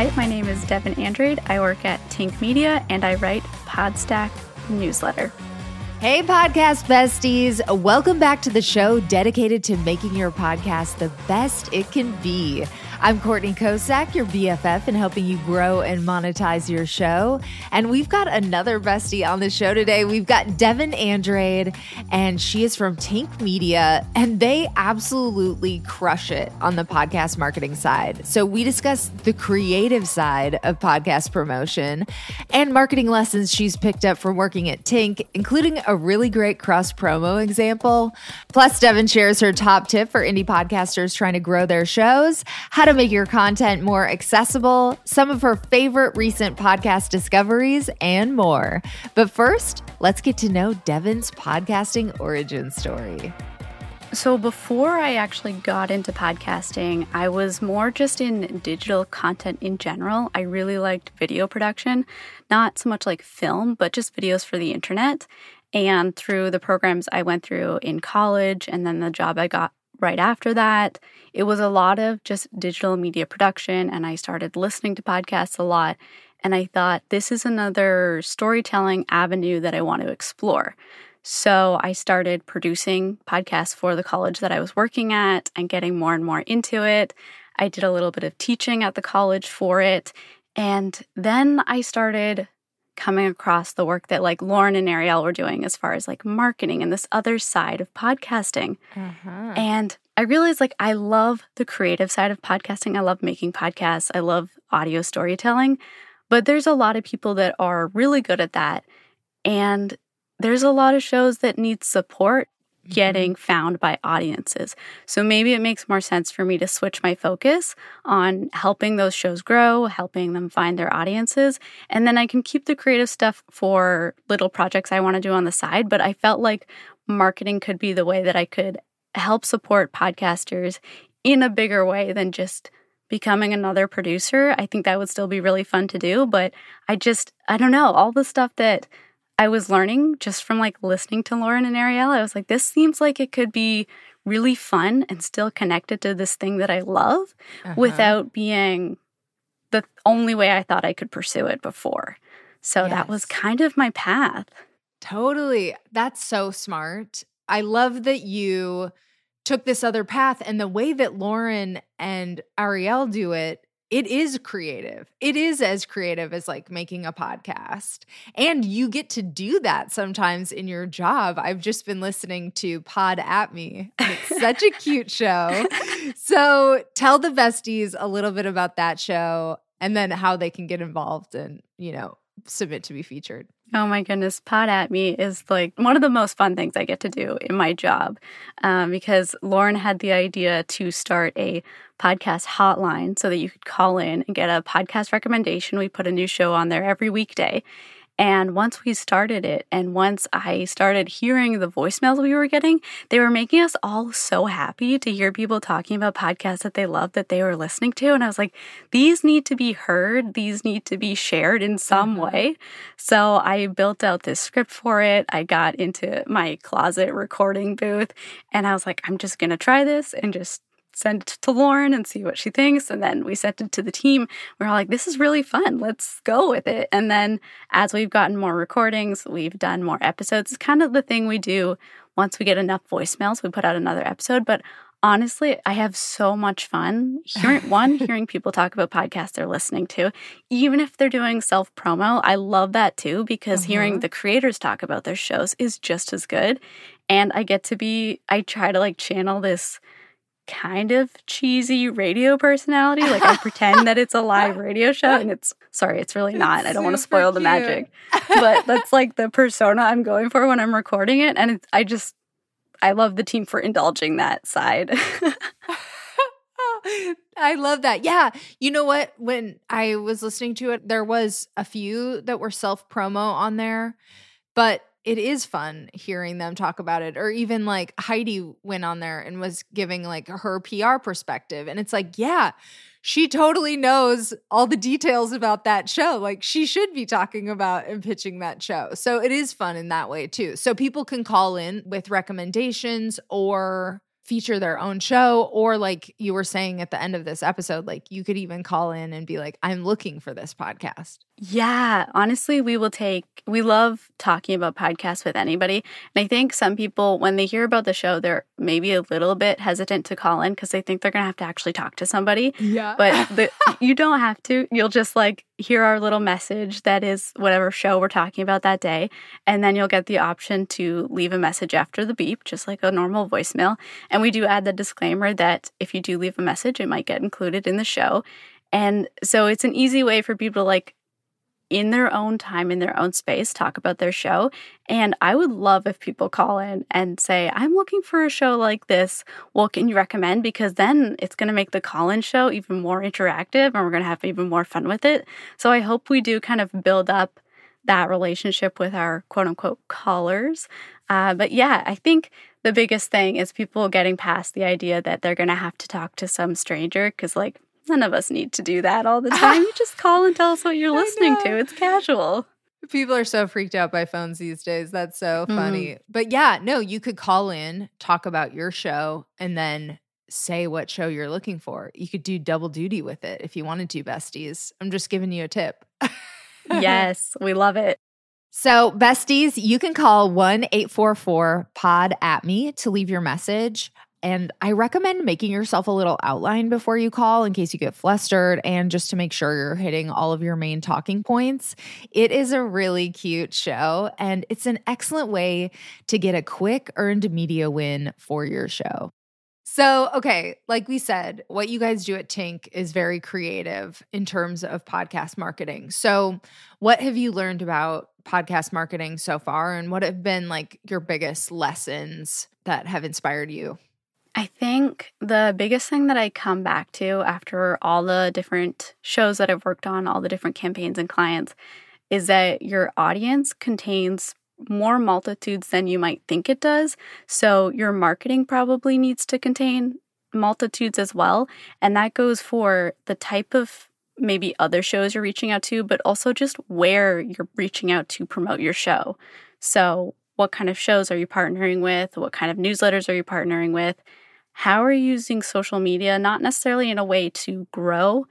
Hi, my name is Devin Andrade. I work at Tink Media and I write Podstack newsletter. Hey, podcast besties. Welcome back to the show dedicated to making your podcast the best it can be. I'm Courtney Kocak, your BFF, and helping you grow and monetize your show. And we've got another bestie on the show today. We've got Devin Andrade, and she is from Tink Media, and they absolutely crush it on the podcast marketing side. So we discuss the creative side of podcast promotion and marketing lessons she's picked up from working at Tink, including a really great cross promo example. Plus, Devin shares her top tip for indie podcasters trying to grow their shows, how to to make your content more accessible, some of her favorite recent podcast discoveries, and more. But first, let's get to know Devin's podcasting origin story. So, before I actually got into podcasting, I was more just in digital content in general. I really liked video production, not so much like film, but just videos for the internet. And through the programs I went through in college and then the job I got right after that, it was a lot of just digital media production. And I started listening to podcasts a lot. And I thought, this is another storytelling avenue that I want to explore. So I started producing podcasts for the college that I was working at and getting more and more into it. I did a little bit of teaching at the college for it. And then I started coming across the work that like Lauren and Ariel were doing as far as like marketing and this other side of podcasting. Uh-huh. And I realized like I love the creative side of podcasting. I love making podcasts. I love audio storytelling. But there's a lot of people that are really good at that. And there's a lot of shows that need support. Getting mm-hmm. found by audiences. So maybe it makes more sense for me to switch my focus on helping those shows grow, helping them find their audiences, and then I can keep the creative stuff for little projects I want to do on the side. But I felt like marketing could be the way that I could help support podcasters in a bigger way than just becoming another producer. I think that would still be really fun to do, but I just, I don't know, all the stuff that I was learning just from like listening to Lauren and Ariel. I was like, this seems like it could be really fun and still connected to this thing that I love uh-huh. without being the only way I thought I could pursue it before. So yes. that was kind of my path. Totally. That's so smart. I love that you took this other path and the way that Lauren and Ariel do it it is creative. It is as creative as like making a podcast. And you get to do that sometimes in your job. I've just been listening to Pod at Me. It's such a cute show. So tell the besties a little bit about that show and then how they can get involved and, you know, submit to be featured. Oh my goodness, Pod at Me is like one of the most fun things I get to do in my job um, because Lauren had the idea to start a podcast hotline so that you could call in and get a podcast recommendation. We put a new show on there every weekday. And once we started it, and once I started hearing the voicemails we were getting, they were making us all so happy to hear people talking about podcasts that they loved that they were listening to. And I was like, these need to be heard, these need to be shared in some mm-hmm. way. So I built out this script for it. I got into my closet recording booth, and I was like, I'm just going to try this and just send it to Lauren and see what she thinks. And then we sent it to the team. We are all like, this is really fun. Let's go with it. And then as we've gotten more recordings, we've done more episodes. It's kind of the thing we do once we get enough voicemails, we put out another episode. But honestly, I have so much fun hearing one, hearing people talk about podcasts they're listening to, even if they're doing self promo. I love that too because uh-huh. hearing the creators talk about their shows is just as good. And I get to be, I try to like channel this kind of cheesy radio personality. Like I pretend that it's a live radio show and it's sorry, it's really not. It's I don't want to spoil the magic. But that's like the persona I'm going for when I'm recording it and I just I love the team for indulging that side. I love that. Yeah. You know what? When I was listening to it, there was a few that were self promo on there, but it is fun hearing them talk about it or even like Heidi went on there and was giving like her PR perspective and it's like yeah she totally knows all the details about that show like she should be talking about and pitching that show so it is fun in that way too so people can call in with recommendations or feature their own show or like you were saying at the end of this episode like you could even call in and be like I'm looking for this podcast. Yeah, honestly, we will take we love talking about podcasts with anybody. And I think some people when they hear about the show they're maybe a little bit hesitant to call in cuz they think they're going to have to actually talk to somebody. Yeah. But the, you don't have to. You'll just like hear our little message that is whatever show we're talking about that day and then you'll get the option to leave a message after the beep just like a normal voicemail. And we do add the disclaimer that if you do leave a message, it might get included in the show. And so it's an easy way for people to like in their own time, in their own space, talk about their show. And I would love if people call in and say, I'm looking for a show like this. What can you recommend? Because then it's going to make the call in show even more interactive and we're going to have even more fun with it. So I hope we do kind of build up that relationship with our quote unquote callers. Uh, but yeah, I think the biggest thing is people getting past the idea that they're going to have to talk to some stranger because, like, none of us need to do that all the time. you just call and tell us what you're listening to. It's casual. People are so freaked out by phones these days. That's so funny. Mm-hmm. But yeah, no, you could call in, talk about your show, and then say what show you're looking for. You could do double duty with it if you wanted to, besties. I'm just giving you a tip. yes, we love it. So, besties, you can call 1 844 pod at me to leave your message. And I recommend making yourself a little outline before you call in case you get flustered and just to make sure you're hitting all of your main talking points. It is a really cute show and it's an excellent way to get a quick earned media win for your show. So, okay, like we said, what you guys do at Tink is very creative in terms of podcast marketing. So, what have you learned about podcast marketing so far and what have been like your biggest lessons that have inspired you? I think the biggest thing that I come back to after all the different shows that I've worked on, all the different campaigns and clients, is that your audience contains more multitudes than you might think it does. So your marketing probably needs to contain multitudes as well. And that goes for the type of maybe other shows you're reaching out to, but also just where you're reaching out to promote your show. So, what kind of shows are you partnering with? What kind of newsletters are you partnering with? How are you using social media, not necessarily in a way to grow,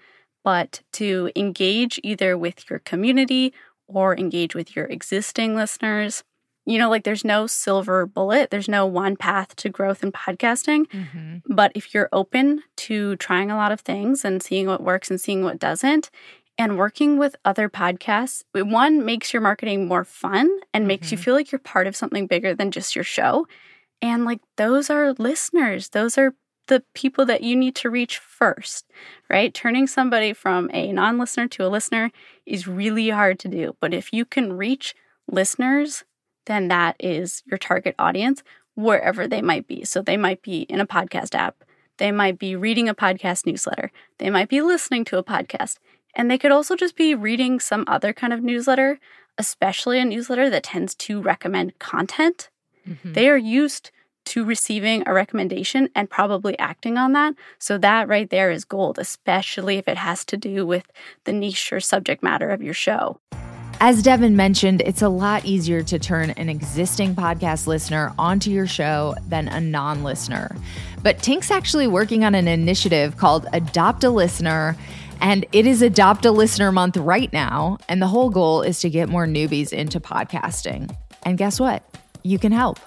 but to engage either with your community or engage with your existing listeners. You know, like there's no silver bullet, there's no one path to growth in podcasting. Mm-hmm. But if you're open to trying a lot of things and seeing what works and seeing what doesn't, and working with other podcasts, one makes your marketing more fun and makes mm-hmm. you feel like you're part of something bigger than just your show. And like those are listeners, those are the people that you need to reach first, right? Turning somebody from a non listener to a listener is really hard to do. But if you can reach listeners, then that is your target audience wherever they might be. So they might be in a podcast app, they might be reading a podcast newsletter, they might be listening to a podcast, and they could also just be reading some other kind of newsletter, especially a newsletter that tends to recommend content. Mm-hmm. They are used to receiving a recommendation and probably acting on that. So, that right there is gold, especially if it has to do with the niche or subject matter of your show. As Devin mentioned, it's a lot easier to turn an existing podcast listener onto your show than a non listener. But Tink's actually working on an initiative called Adopt a Listener. And it is Adopt a Listener month right now. And the whole goal is to get more newbies into podcasting. And guess what? You can help.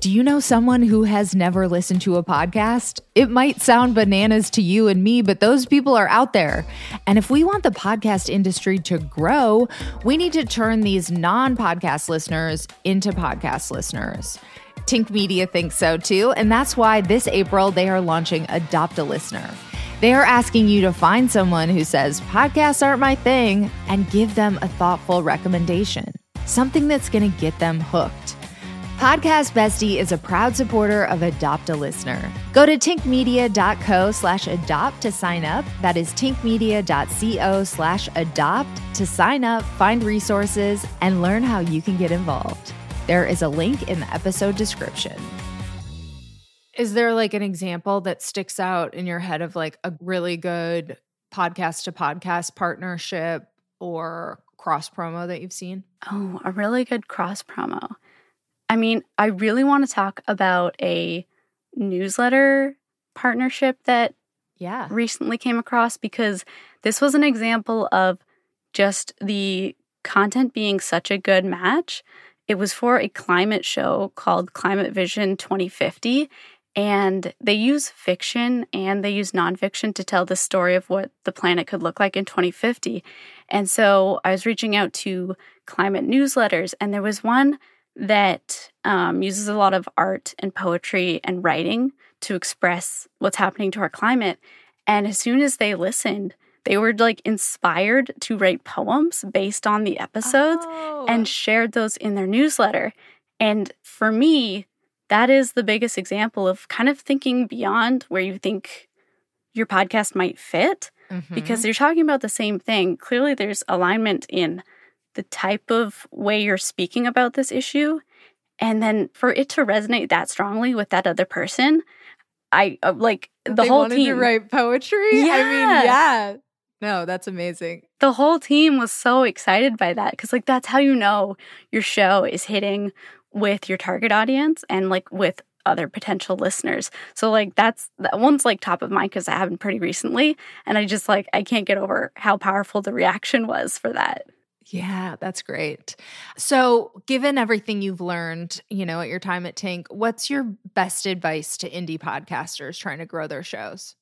Do you know someone who has never listened to a podcast? It might sound bananas to you and me, but those people are out there. And if we want the podcast industry to grow, we need to turn these non podcast listeners into podcast listeners. Tink Media thinks so too, and that's why this April they are launching Adopt a Listener. They are asking you to find someone who says, Podcasts aren't my thing, and give them a thoughtful recommendation, something that's going to get them hooked. Podcast Bestie is a proud supporter of Adopt a Listener. Go to tinkmedia.co slash adopt to sign up. That is tinkmedia.co slash adopt to sign up, find resources, and learn how you can get involved. There is a link in the episode description. Is there like an example that sticks out in your head of like a really good podcast to podcast partnership or cross promo that you've seen? Oh, a really good cross promo. I mean, I really want to talk about a newsletter partnership that Yeah. recently came across because this was an example of just the content being such a good match. It was for a climate show called Climate Vision 2050. And they use fiction and they use nonfiction to tell the story of what the planet could look like in 2050. And so I was reaching out to climate newsletters, and there was one that um, uses a lot of art and poetry and writing to express what's happening to our climate. And as soon as they listened, they were like inspired to write poems based on the episodes Oh. and shared those in their newsletter. And for me, that is the biggest example of kind of thinking beyond where you think your podcast might fit Mhm. because you're talking about the same thing. Clearly, there's alignment in the type of way you're speaking about this issue. And then for it to resonate that strongly with that other person, I uh, like the They whole wanted team. to write poetry. I mean, Yeah. yeah. No, that's amazing. the whole team was so excited by that because like that's how you know your show is hitting with your target audience and like with other potential listeners so like that's that one's like top of mind because that happened pretty recently and i just like i can't get over how powerful the reaction was for that Yeah, that's great. So, given everything you've learned, you know, at your time at Tink, what's your best advice to indie podcasters trying to grow their shows?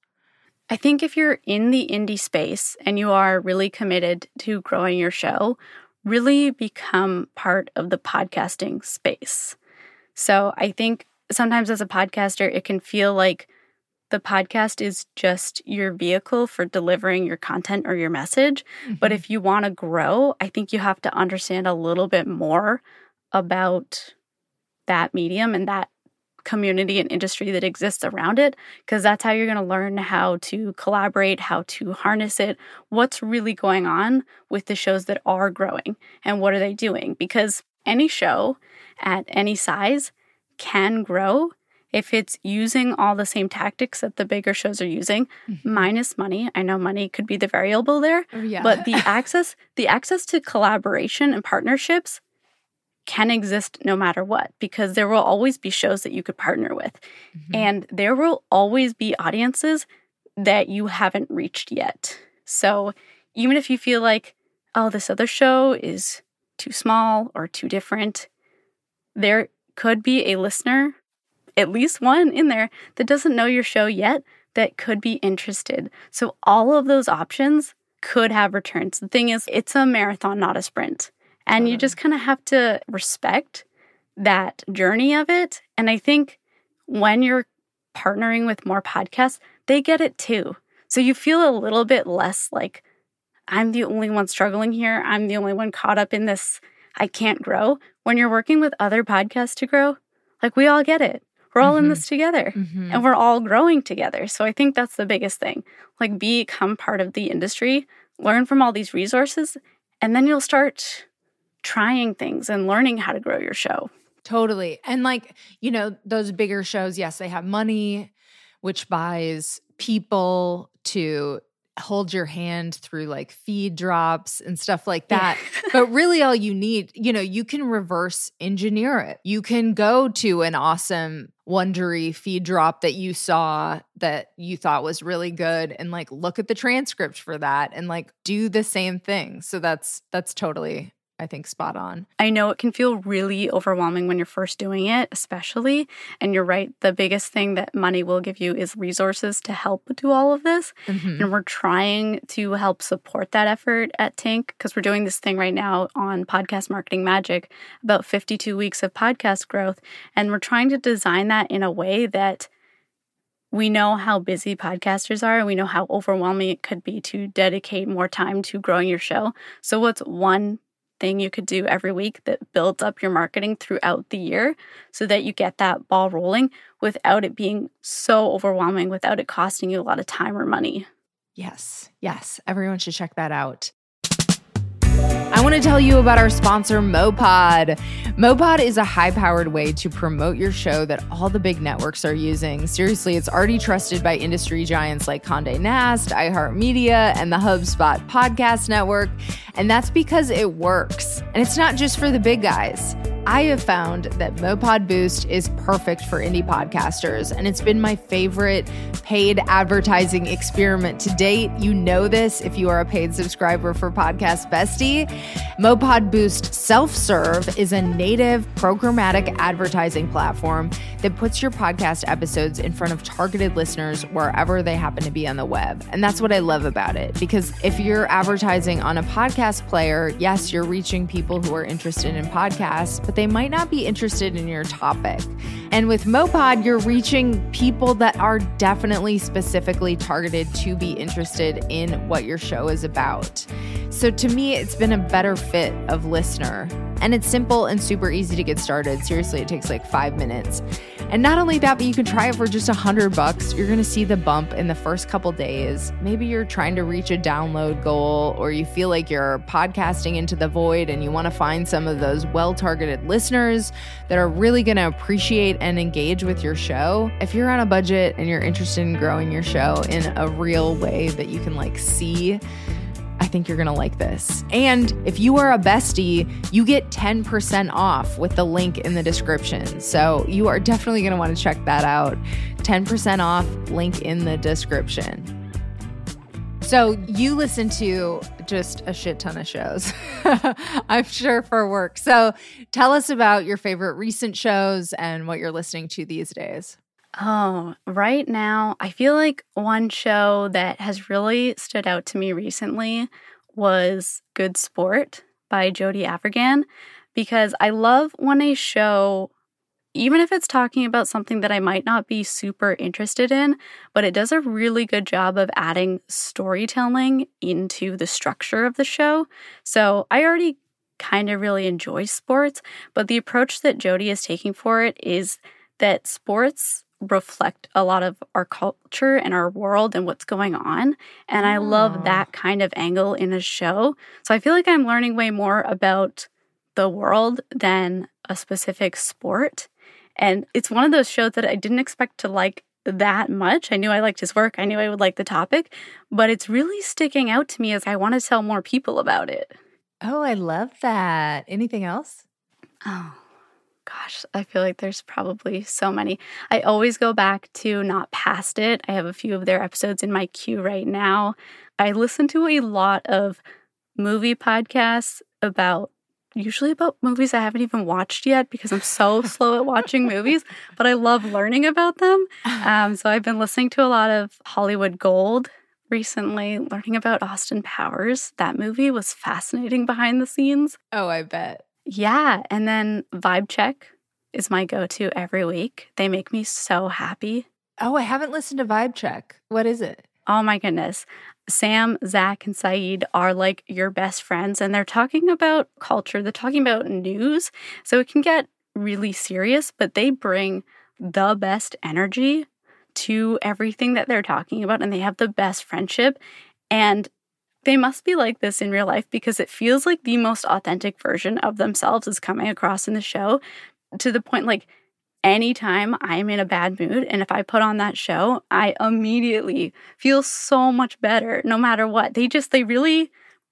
I think if you're in the indie space and you are really committed to growing your show, really become part of the podcasting space. So I think sometimes as a podcaster, it can feel like the podcast is just your vehicle for delivering your content or your message. But mm-hmm. if you want to grow, I think you have to understand a little bit more about that medium and that community and industry that exists around it because that's how you're going to learn how to collaborate, how to harness it, what's really going on with the shows that are growing and what are they doing because any show at any size can grow if it's using all the same tactics that the bigger shows are using mm-hmm. minus money. I know money could be the variable there, Oh, yeah. but the access the access to collaboration and partnerships can exist no matter what because there will always be shows that you could partner with. Mhm. and there will always be audiences that you haven't reached yet. So even if you feel like oh this other show is too small or too different there could be a listener at least one in there that doesn't know your show yet that could be interested. So all of those options could have returns. The thing is it's a marathon not a sprint and you just kind of have to respect that journey of it. And I think when you're partnering with more podcasts, they get it too. So you feel a little bit less like, I'm the only one struggling here. I'm the only one caught up in this. I can't grow. When you're working with other podcasts to grow, like we all get it. We're all in Mhm. this together Mhm. and we're all growing together. So I think that's the biggest thing. Like become part of the industry, learn from all these resources, and then you'll start trying things and learning how to grow your show. Totally. And like, you know, those bigger shows, yes, they have money, which buys people to hold your hand through like feed drops and stuff like that. but really, all you need, you know, you can reverse engineer it. You can go to an awesome Wondery feed drop that you saw that you thought was really good and like look at the transcript for that and like do the same thing. So that's that's totally I think spot on. I know it can feel really overwhelming when you're first doing it, especially. And you're right, the biggest thing that money will give you is resources to help do all of this. Mhm. And we're trying to help support that effort at Tink because we're doing this thing right now on Podcast Marketing Magic about 52 weeks of podcast growth. And we're trying to design that in a way that we know how busy podcasters are and we know how overwhelming it could be to dedicate more time to growing your show. So, what's one thing you could do every week that builds up your marketing throughout the year so that you get that ball rolling without it being so overwhelming, without it costing you a lot of time or money? Yes, yes. Everyone should check that out. I want to tell you about our sponsor, mowPod. mowPod is a high powered way to promote your show that all the big networks are using. Seriously, it's already trusted by industry giants like Conde Nast, iHeartMedia, and the HubSpot Podcast Network. And that's because it works. And it's not just for the big guys. I have found that mowPod Boost is perfect for indie podcasters, and it's been my favorite paid advertising experiment to date. You know this if you are a paid subscriber for Podcast Bestie. mowPod Boost Self Serve is a native programmatic advertising platform that puts your podcast episodes in front of targeted listeners wherever they happen to be on the web. And that's what I love about it because if you're advertising on a podcast player, yes, you're reaching people who are interested in podcasts, but they might not be interested in your topic. And with mowPod, you're reaching people that are definitely specifically targeted to be interested in what your show is about. So to me, it's been a better fit of listener. And it's simple and super easy to get started. Seriously, it takes like five minutes. And not only that, but you can try it for just a hundred bucks. You're gonna see the bump in the first couple days. Maybe you're trying to reach a download goal, or you feel like you're podcasting into the void and you want to find some of those well-targeted listeners that are really gonna appreciate and engage with your show. If you're on a budget and you're interested in growing your show in a real way that you can like see think you're going to like this. And if you are a bestie, you get 10% off with the link in the description. So you are definitely going to want to check that out. 10% off, link in the description. So you listen to just a shit ton of shows, I'm sure, for work. So tell us about your favorite recent shows and what you're listening to these days. Oh, right now, I feel like one show that has really stood out to me recently was Good Sport by Jody Avirgan because I love when a show, even if it's talking about something that I might not be super interested in, but it does a really good job of adding storytelling into the structure of the show. So I already kind of really enjoy sports, but the approach that Jody is taking for it is that sports reflect a lot of our culture and our world and what's going on. And I love ah. that kind of angle in a show. So I feel like I'm learning way more about the world than a specific sport. And it's one of those shows that I didn't expect to like that much. I knew I liked his work, I knew I would like the topic, but it's really sticking out to me as I want to tell more people about it. Oh, I love that. Anything else? Oh, Gosh, I feel like there's probably so many. I always go back to Not Past It. I have a few of their episodes in my queue right now. I listen to a lot of movie podcasts about usually about movies I haven't even watched yet because I'm so slow at watching movies, but I love learning about them. Um, so I've been listening to a lot of Hollywood Gold recently, learning about Austin Powers. That movie was fascinating behind the scenes. Oh, I bet. Yeah. And then Vibe Check is my go to every week. They make me so happy. Oh, I haven't listened to Vibe Check. What is it? Oh my goodness. Sam, Zach, and Saeed are like your best friends, and they're talking about culture. They're talking about news. So it can get really serious, but they bring the best energy to everything that they're talking about, and they have the best friendship. And they must be like this in real life because it feels like the most authentic version of themselves is coming across in the show to the point like anytime I'm in a bad mood and if I put on that show, I immediately feel so much better no matter what. They just, they really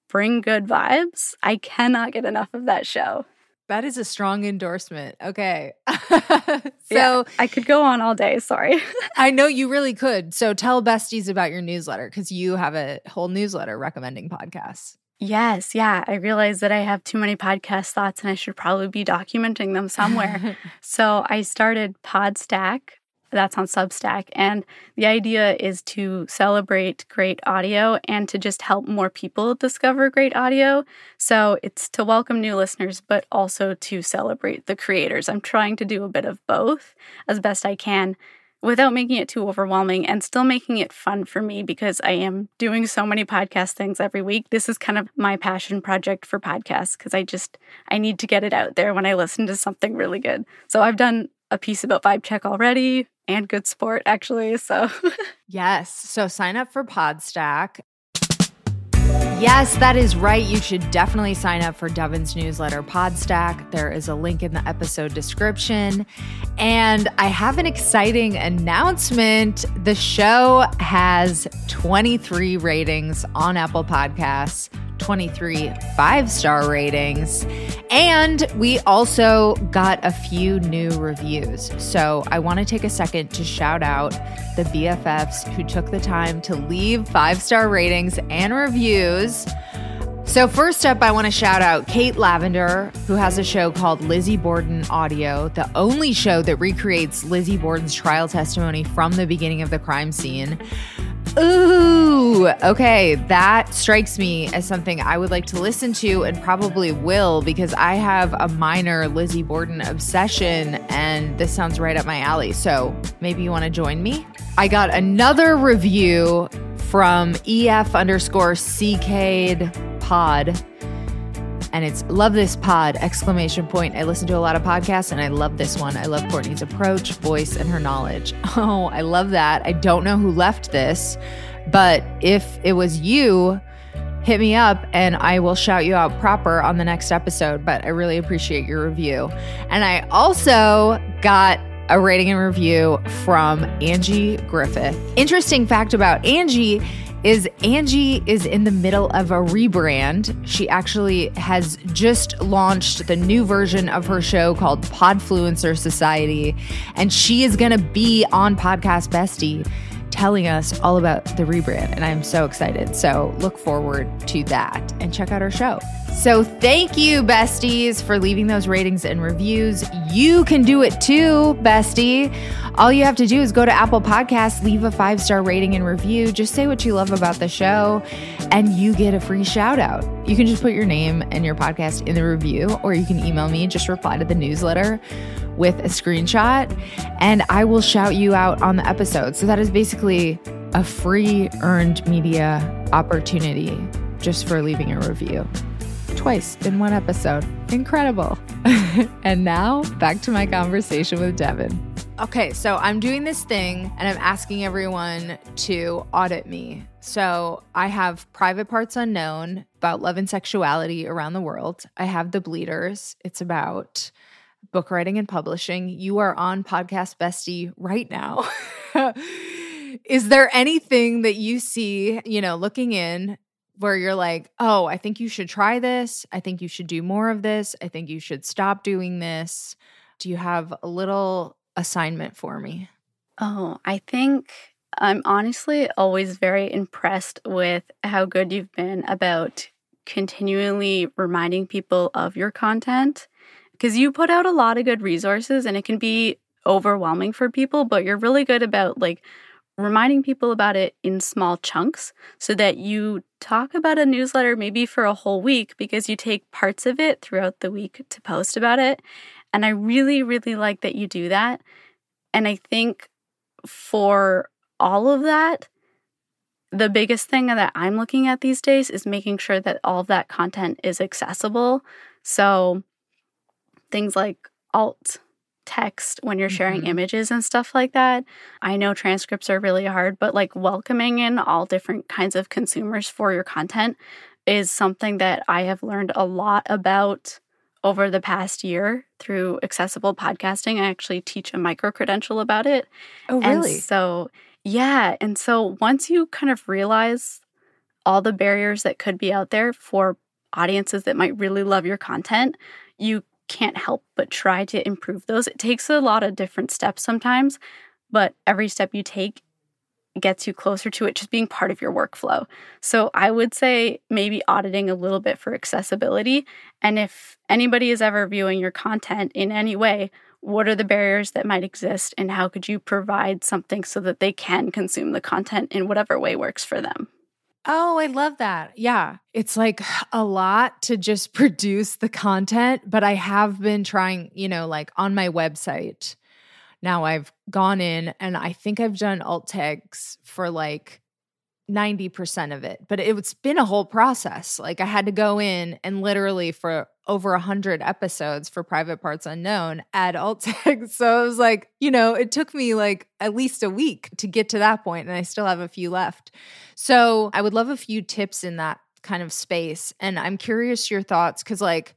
bring good vibes. I cannot get enough of that show. That is a strong endorsement. Okay. so yeah, I could go on all day. Sorry. I know you really could. So tell besties about your newsletter because you have a whole newsletter recommending podcasts. Yes. Yeah. I realize that I have too many podcast thoughts and I should probably be documenting them somewhere. so I started Podstack that's on Substack. And the idea is to celebrate great audio and to just help more people discover great audio. So it's to welcome new listeners, but also to celebrate the creators. I'm trying to do a bit of both as best I can without making it too overwhelming and still making it fun for me because I am doing so many podcast things every week. This is kind of my passion project for podcasts because I just I need to get it out there when I listen to something really good. So I've done a piece about Vibe Check already and Good Sport, actually. So, yes. So, sign up for Podstack. Yes, that is right. You should definitely sign up for Devin's newsletter, Podstack. There is a link in the episode description. And I have an exciting announcement. The show has 23 ratings on Apple Podcasts 23 five star ratings. And we also got a few new reviews. So I want to take a second to shout out the BFFs who took the time to leave five star ratings and reviews. So, first up, I want to shout out Kate Lavender, who has a show called Lizzie Borden Audio, the only show that recreates Lizzie Borden's trial testimony from the beginning of the crime scene. Ooh, okay. That strikes me as something I would like to listen to and probably will because I have a minor Lizzie Borden obsession and this sounds right up my alley. So maybe you want to join me? I got another review from EF underscore CK'd pod. And it's love this pod exclamation point. I listen to a lot of podcasts and i love this one. I love courtney's approach voice and her knowledge. Oh i love that. I don't know who left this but if it was you hit me up and i will shout you out proper on the next episode. But i really appreciate your review. And i also got a rating and review from Angie Griffith. Interesting fact about Angie is Angie is in the middle of a rebrand. She actually has just launched the new version of her show called Podfluencer Society, and she is going to be on Podcast Bestie telling us all about the rebrand. And I'm so excited. So look forward to that and check out our show. So thank you, besties, for leaving those ratings and reviews. You can do it too, bestie. All you have to do is go to Apple Podcasts, leave a five star rating and review. Just say what you love about the show, and you get a free shout out. You can just put your name and your podcast in the review, or you can email me, just reply to the newsletter with a screenshot, and I will shout you out on the episode. So that is basically a free earned media opportunity just for leaving a review. Twice in one episode. Incredible. and now back to my conversation with Devin. Okay, so I'm doing this thing and I'm asking everyone to audit me. So I have Private Parts Unknown about love and sexuality around the world. I have The Bleeders. It's about book writing and publishing. You are on Podcast Bestie right now. Is there anything that you see, you know, looking in where you're like, oh, I think you should try this. I think you should do more of this. I think you should stop doing this. Do you have a little assignment for me? Oh, I think I'm honestly always very impressed with how good you've been about continually reminding people of your content because you put out a lot of good resources and it can be overwhelming for people, but you're really good about like reminding people about it in small chunks so that you talk about a newsletter maybe for a whole week because you take parts of it throughout the week to post about it. And I really, really like that you do that. And I think for all of that, the biggest thing that I'm looking at these days is making sure that all of that content is accessible. So things like alt text when you're sharing mm-hmm. images and stuff like that. I know transcripts are really hard, but like welcoming in all different kinds of consumers for your content is something that I have learned a lot about over the past year through accessible podcasting. I actually teach a micro credential about it. Oh, really? And so, yeah. And so once you kind of realize all the barriers that could be out there for audiences that might really love your content, you can't help but try to improve those. It takes a lot of different steps sometimes, but every step you take gets you closer to it just being part of your workflow. So I would say maybe auditing a little bit for accessibility. And if anybody is ever viewing your content in any way, what are the barriers that might exist and how could you provide something so that they can consume the content in whatever way works for them? Oh, I love that. Yeah. It's like a lot to just produce the content, but I have been trying, you know, like on my website. Now I've gone in and I think I've done alt tags for like 90% of it, but it's been a whole process. Like I had to go in and literally for over 100 episodes for Private Parts Unknown add alt tags. So it was like, you know, it took me like at least a week to get to that point, and I still have a few left. So I would love a few tips in that kind of space. And I'm curious your thoughts because, like,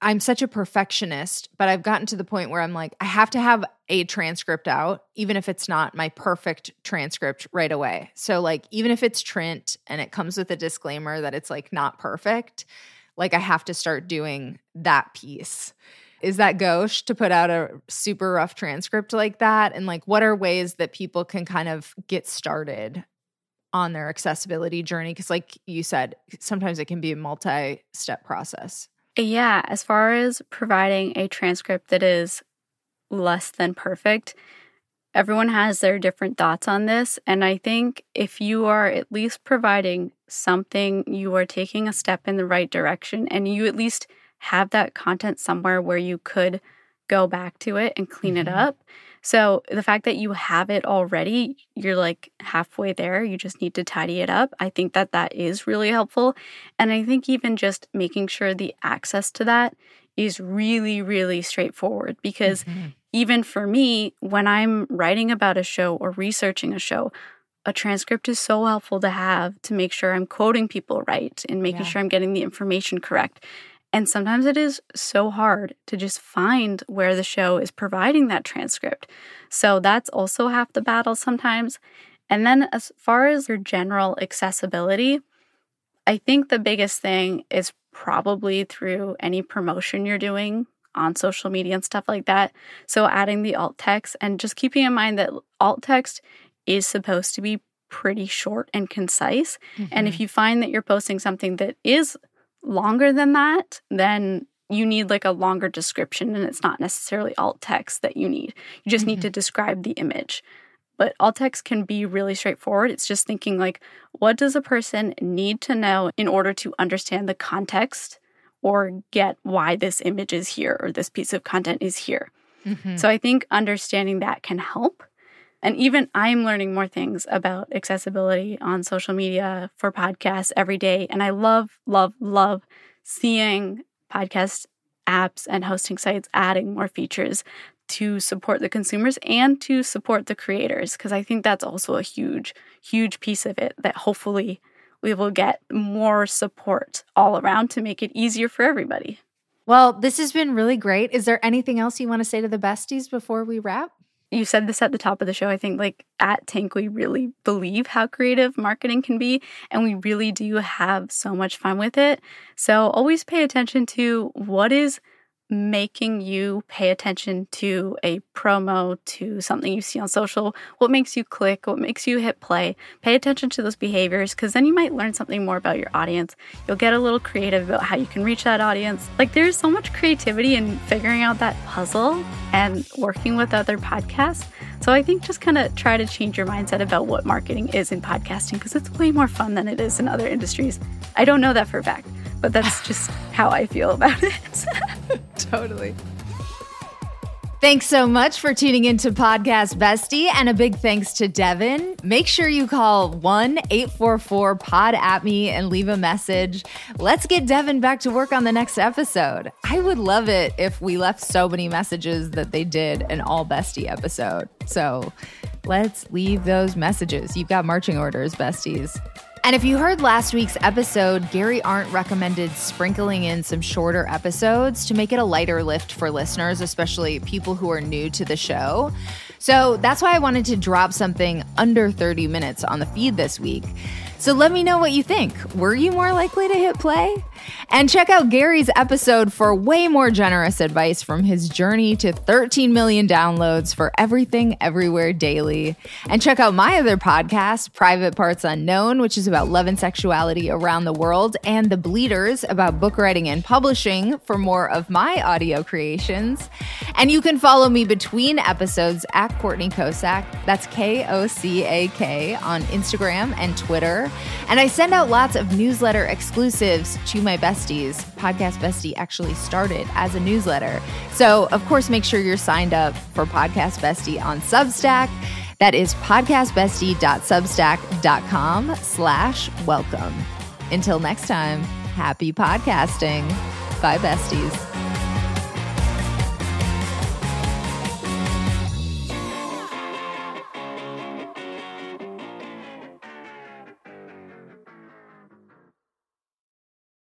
I'm such a perfectionist, but I've gotten to the point where I'm like, I have to have a transcript out, even if it's not my perfect transcript right away. So, like, even if it's Trint and it comes with a disclaimer that it's like not perfect, like, I have to start doing that piece. Is that gauche to put out a super rough transcript like that? And like, what are ways that people can kind of get started on their accessibility journey? Because, like you said, sometimes it can be a multi step process. Yeah, as far as providing a transcript that is less than perfect, everyone has their different thoughts on this. And I think if you are at least providing something, you are taking a step in the right direction and you at least have that content somewhere where you could go back to it and clean mm-hmm. it up. So the fact that you have it already, you're like halfway there, you just need to tidy it up. I think that that is really helpful. And I think even just making sure the access to that is really, really straightforward because mm-hmm. even for me, when I'm writing about a show or researching a show, a transcript is so helpful to have to make sure I'm quoting people right and making yeah. sure I'm getting the information correct. And sometimes it is so hard to just find where the show is providing that transcript. So that's also half the battle sometimes. And then, as far as your general accessibility, I think the biggest thing is probably through any promotion you're doing on social media and stuff like that. So, adding the alt text and just keeping in mind that alt text is supposed to be pretty short and concise. Mm-hmm. And if mm-hmm. you find that you're posting something that is longer than that, then you need like a longer description and it's not necessarily alt text that you need. You just mm-hmm. need to describe the image. But alt text can be really straightforward. It's just thinking like what does a person need to know in order to understand the context or get why this image is here or this piece of content is here. Mm-hmm. So I think understanding that can help. And even I'm learning more things about accessibility on social media for podcasts every day. And I love, love, love seeing podcast apps and hosting sites adding more features to support the consumers and to support the creators. Because I think that's also a huge, huge piece of it that hopefully we will get more support all around to make it easier for everybody. Well, this has been really great. Is there anything else you want to say to the besties before we wrap? You said this at the top of the show. I think like at Tink, we really believe how creative marketing can be, and we really do have so much fun with it. So always pay attention to what is making you pay attention to a promo, to something you see on social, what makes you click, what makes you hit play. Pay attention to those behaviors because then you might learn something more about your audience. You'll get a little creative about how you can reach that audience. Like there's so much creativity in figuring out that puzzle and working with other podcasts. So I think just kind of try to change your mindset about what marketing is in podcasting because it's way more fun than it is in other industries. I don't know that for a fact but that's just how I feel about it. totally. Thanks so much for tuning into Podcast Bestie, and a big thanks to Devin. Make sure you call 1 844 Pod at me and leave a message. Let's get Devin back to work on the next episode. I would love it if we left so many messages that they did an all bestie episode. So let's leave those messages. You've got marching orders, besties. And if you heard last week's episode, Gary Arndt recommended sprinkling in some shorter episodes to make it a lighter lift for listeners, especially people who are new to the show. So that's why I wanted to drop something under 30 minutes on the feed this week. So let me know what you think. Were you more likely to hit play? And check out Gary's episode for way more generous advice from his journey to 13 million downloads for Everything Everywhere Daily. And check out my other podcast, Private Parts Unknown, which is about love and sexuality around the world, and The Bleeders about book writing and publishing for more of my audio creations. And you can follow me between episodes at Courtney Kocak. That's K O C A K on Instagram and Twitter. And I send out lots of newsletter exclusives to my besties. Podcast Bestie actually started as a newsletter. So, of course, make sure you're signed up for Podcast Bestie on Substack. That is podcastbestie.substack.com slash welcome. Until next time, happy podcasting. Bye, besties.